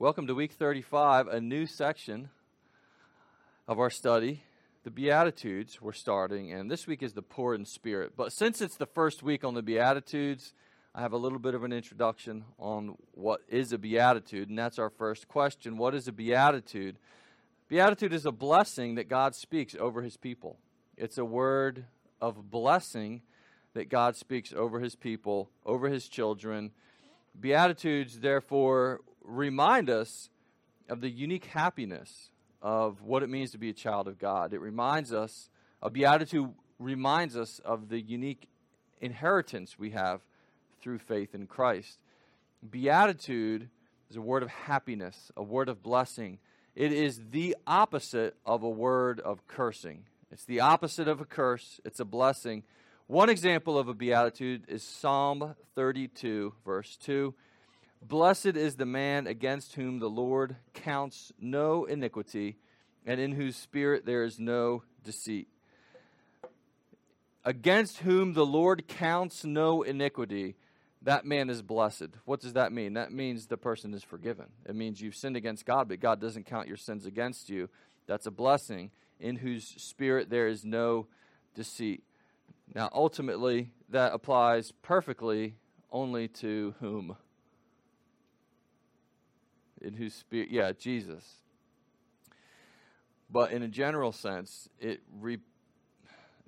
Welcome to week 35, a new section of our study. The Beatitudes we're starting, and this week is the poor in spirit. But since it's the first week on the Beatitudes, I have a little bit of an introduction on what is a beatitude, and that's our first question. What is a beatitude? Beatitude is a blessing that God speaks over his people. It's a word of blessing that God speaks over his people, over his children. Beatitudes, therefore, remind us of the unique happiness of what it means to be a child of God. It reminds us, a beatitude reminds us of the unique inheritance we have through faith in Christ. Beatitude is a word of happiness, a word of blessing. It is the opposite of a word of cursing. It's the opposite of a curse, it's a blessing. One example of a beatitude is Psalm 32, verse 2. Blessed is the man against whom the Lord counts no iniquity, and in whose spirit there is no deceit. Against whom the Lord counts no iniquity, that man is blessed. What does that mean? That means the person is forgiven. It means you've sinned against God, but God doesn't count your sins against you. That's a blessing, in whose spirit there is no deceit. Now, ultimately, that applies perfectly only to whom? In whose spirit? Yeah, Jesus. But in a general sense, it re,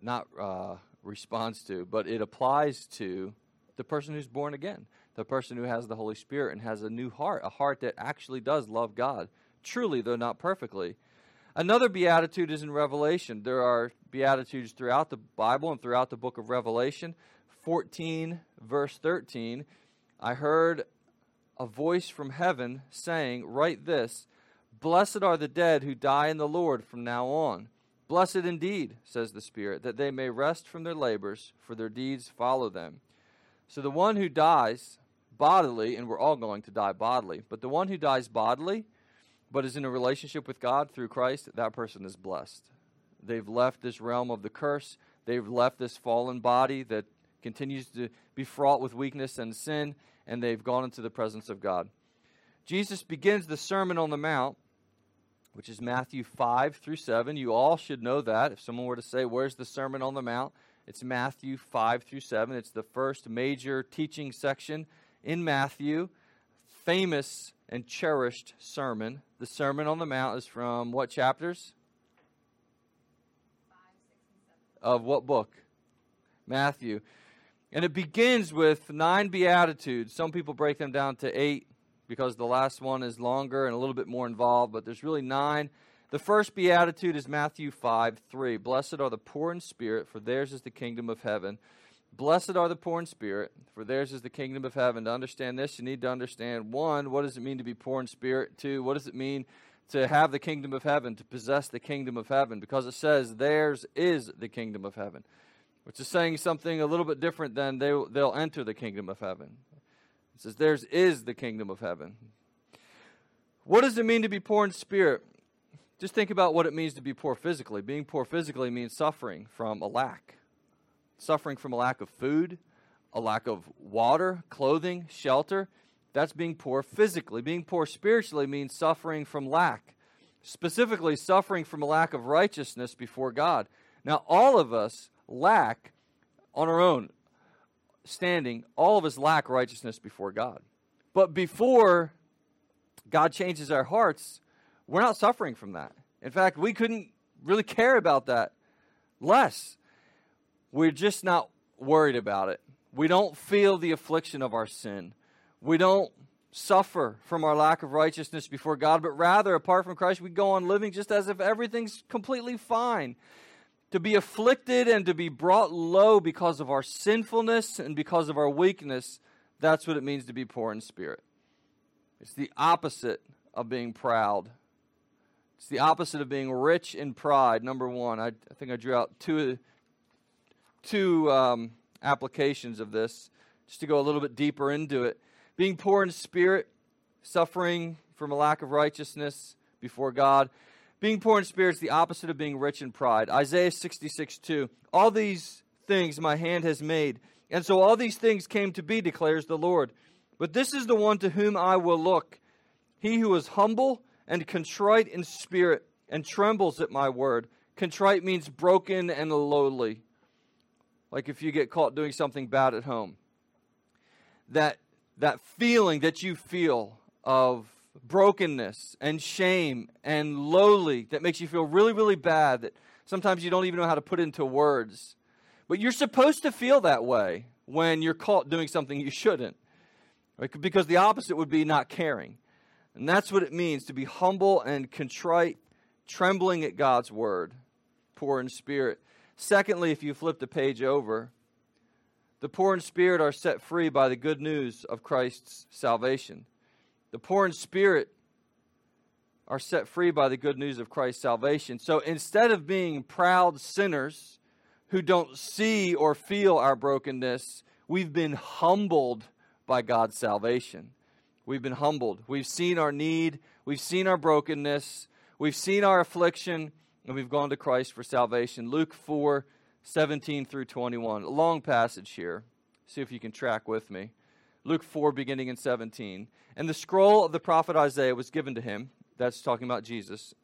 not uh, responds to, but it applies to the person who's born again, the person who has the Holy Spirit and has a new heart, a heart that actually does love God, truly, though not perfectly. Another beatitude is in Revelation. There are beatitudes throughout the Bible and throughout the book of Revelation. 14, verse 13, I heard a voice from heaven saying, Write this Blessed are the dead who die in the Lord from now on. Blessed indeed, says the Spirit, that they may rest from their labors, for their deeds follow them. So the one who dies bodily, and we're all going to die bodily, but the one who dies bodily, but is in a relationship with God through Christ, that person is blessed. They've left this realm of the curse. They've left this fallen body that continues to be fraught with weakness and sin, and they've gone into the presence of God. Jesus begins the Sermon on the Mount, which is Matthew 5 through 7. You all should know that. If someone were to say, Where's the Sermon on the Mount? It's Matthew 5 through 7. It's the first major teaching section in Matthew. Famous and cherished sermon. The Sermon on the Mount is from what chapters? of what book? Matthew. And it begins with nine Beatitudes. Some people break them down to eight because the last one is longer and a little bit more involved, but there's really nine. The first Beatitude is Matthew 5 3. Blessed are the poor in spirit, for theirs is the kingdom of heaven. Blessed are the poor in spirit, for theirs is the kingdom of heaven. To understand this, you need to understand one, what does it mean to be poor in spirit? Two, what does it mean to have the kingdom of heaven, to possess the kingdom of heaven, because it says theirs is the kingdom of heaven, which is saying something a little bit different than they, they'll enter the kingdom of heaven. It says theirs is the kingdom of heaven. What does it mean to be poor in spirit? Just think about what it means to be poor physically. Being poor physically means suffering from a lack, suffering from a lack of food, a lack of water, clothing, shelter. That's being poor physically. Being poor spiritually means suffering from lack, specifically, suffering from a lack of righteousness before God. Now, all of us lack on our own standing, all of us lack righteousness before God. But before God changes our hearts, we're not suffering from that. In fact, we couldn't really care about that less. We're just not worried about it. We don't feel the affliction of our sin we don't suffer from our lack of righteousness before God, but rather, apart from Christ, we go on living just as if everything's completely fine. To be afflicted and to be brought low because of our sinfulness and because of our weakness, that's what it means to be poor in spirit. It's the opposite of being proud. It's the opposite of being rich in pride. Number one, I, I think I drew out two, two um, applications of this just to go a little bit deeper into it being poor in spirit, suffering from a lack of righteousness before God. Being poor in spirit is the opposite of being rich in pride. Isaiah 66 2. All these things my hand has made, and so all these things came to be, declares the Lord. But this is the one to whom I will look, He who is humble and contrite in spirit and trembles at my word. Contrite means broken and lowly. Like if you get caught doing something bad at home. That that feeling that you feel of brokenness and shame and lowly that makes you feel really, really bad that sometimes you don't even know how to put into words. But you're supposed to feel that way when you're caught doing something you shouldn't. Right? Because the opposite would be not caring. And that's what it means to be humble and contrite, trembling at God's word, poor in spirit. Secondly, if you flip the page over, the poor in spirit are set free by the good news of Christ's salvation. The poor in spirit are set free by the good news of Christ's salvation. So instead of being proud sinners who don't see or feel our brokenness, we've been humbled by God's salvation. We've been humbled. We've seen our need, we've seen our brokenness, we've seen our affliction, and we've gone to Christ for salvation. Luke 4 17 through 21. A long passage here. See if you can track with me. Luke 4, beginning in 17. And the scroll of the prophet Isaiah was given to him. That's talking about Jesus.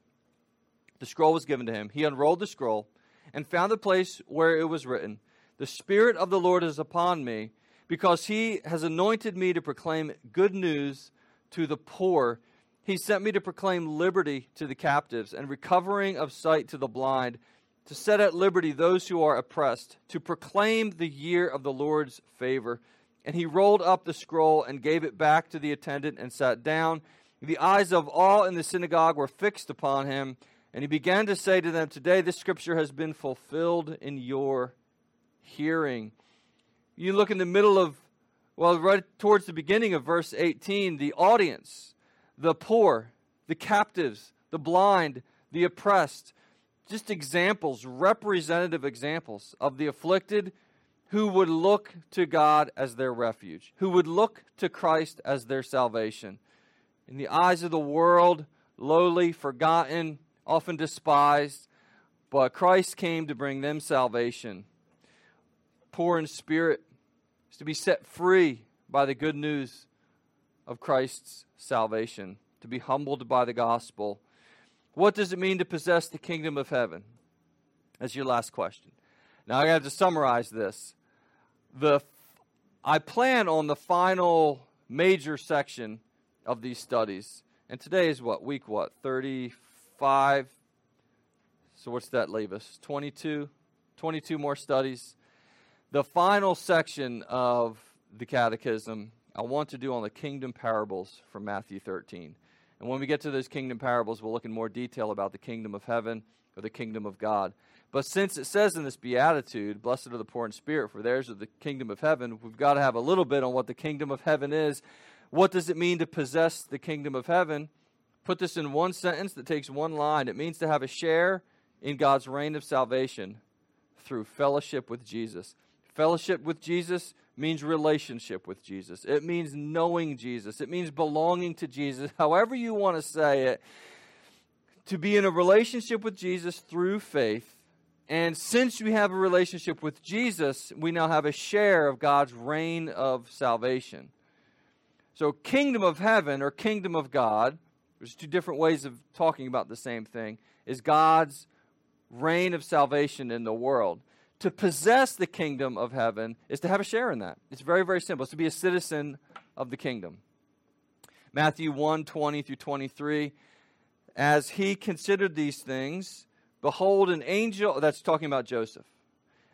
The scroll was given to him. He unrolled the scroll and found the place where it was written The Spirit of the Lord is upon me, because he has anointed me to proclaim good news to the poor. He sent me to proclaim liberty to the captives and recovering of sight to the blind, to set at liberty those who are oppressed, to proclaim the year of the Lord's favor. And he rolled up the scroll and gave it back to the attendant and sat down. The eyes of all in the synagogue were fixed upon him, and he began to say to them, Today this scripture has been fulfilled in your hearing. You look in the middle of, well, right towards the beginning of verse 18, the audience, the poor, the captives, the blind, the oppressed, just examples, representative examples of the afflicted who would look to God as their refuge, who would look to Christ as their salvation. In the eyes of the world, lowly, forgotten, often despised, but Christ came to bring them salvation. Poor in spirit is to be set free by the good news of Christ's salvation, to be humbled by the gospel. What does it mean to possess the kingdom of heaven? That's your last question. Now I have to summarize this. The I plan on the final major section of these studies. And today is what? Week what? 35. So what's that leave us? 22 22 more studies. The final section of the catechism I want to do on the kingdom parables from Matthew 13. And when we get to those kingdom parables, we'll look in more detail about the kingdom of heaven or the kingdom of God. But since it says in this beatitude, blessed are the poor in spirit, for theirs is the kingdom of heaven, we've got to have a little bit on what the kingdom of heaven is. What does it mean to possess the kingdom of heaven? Put this in one sentence that takes one line. It means to have a share in God's reign of salvation through fellowship with Jesus. Fellowship with Jesus means relationship with Jesus. It means knowing Jesus. It means belonging to Jesus. However, you want to say it, to be in a relationship with Jesus through faith and since we have a relationship with Jesus, we now have a share of God's reign of salvation. So, kingdom of heaven or kingdom of God, there's two different ways of talking about the same thing, is God's reign of salvation in the world. To possess the kingdom of heaven is to have a share in that. It's very, very simple. It's to be a citizen of the kingdom. Matthew 1 20 through 23. As he considered these things, Behold, an angel, that's talking about Joseph.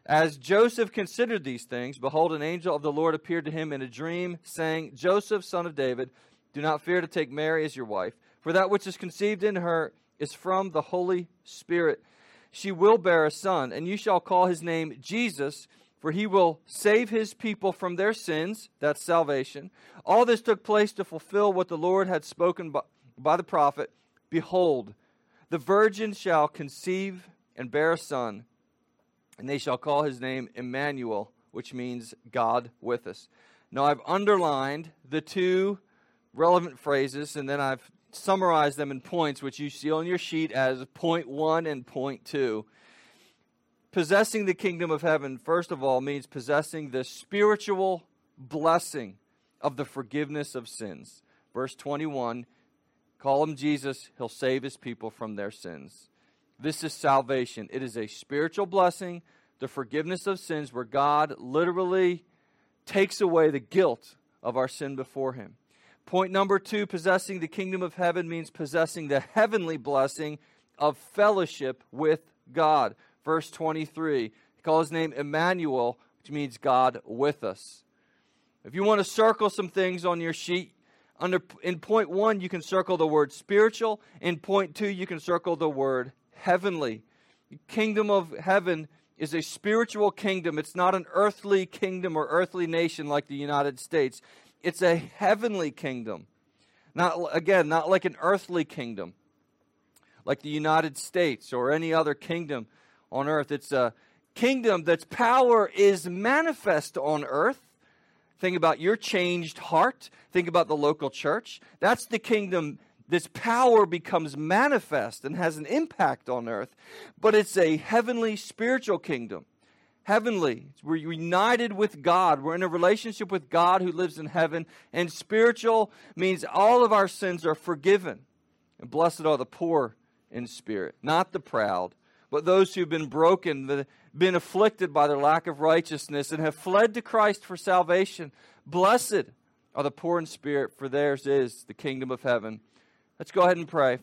As Joseph considered these things, behold, an angel of the Lord appeared to him in a dream, saying, Joseph, son of David, do not fear to take Mary as your wife, for that which is conceived in her is from the Holy Spirit. She will bear a son, and you shall call his name Jesus, for he will save his people from their sins. That's salvation. All this took place to fulfill what the Lord had spoken by, by the prophet Behold, the virgin shall conceive and bear a son, and they shall call his name Emmanuel, which means God with us. Now, I've underlined the two relevant phrases, and then I've summarized them in points, which you see on your sheet as point one and point two. Possessing the kingdom of heaven, first of all, means possessing the spiritual blessing of the forgiveness of sins. Verse 21 Call him Jesus. He'll save his people from their sins. This is salvation. It is a spiritual blessing, the forgiveness of sins, where God literally takes away the guilt of our sin before him. Point number two possessing the kingdom of heaven means possessing the heavenly blessing of fellowship with God. Verse 23, he calls his name Emmanuel, which means God with us. If you want to circle some things on your sheet, under, in point one, you can circle the word spiritual. In point two, you can circle the word heavenly. The kingdom of heaven is a spiritual kingdom. It's not an earthly kingdom or earthly nation like the United States. It's a heavenly kingdom. Not again, not like an earthly kingdom like the United States or any other kingdom on earth. It's a kingdom that's power is manifest on earth. Think about your changed heart. Think about the local church. That's the kingdom. This power becomes manifest and has an impact on earth. But it's a heavenly spiritual kingdom. Heavenly. We're united with God. We're in a relationship with God who lives in heaven. And spiritual means all of our sins are forgiven. And blessed are the poor in spirit, not the proud, but those who've been broken, been afflicted by their lack of righteousness, and have fled to Christ for salvation. Blessed are the poor in spirit, for theirs is the kingdom of heaven. Let's go ahead and pray.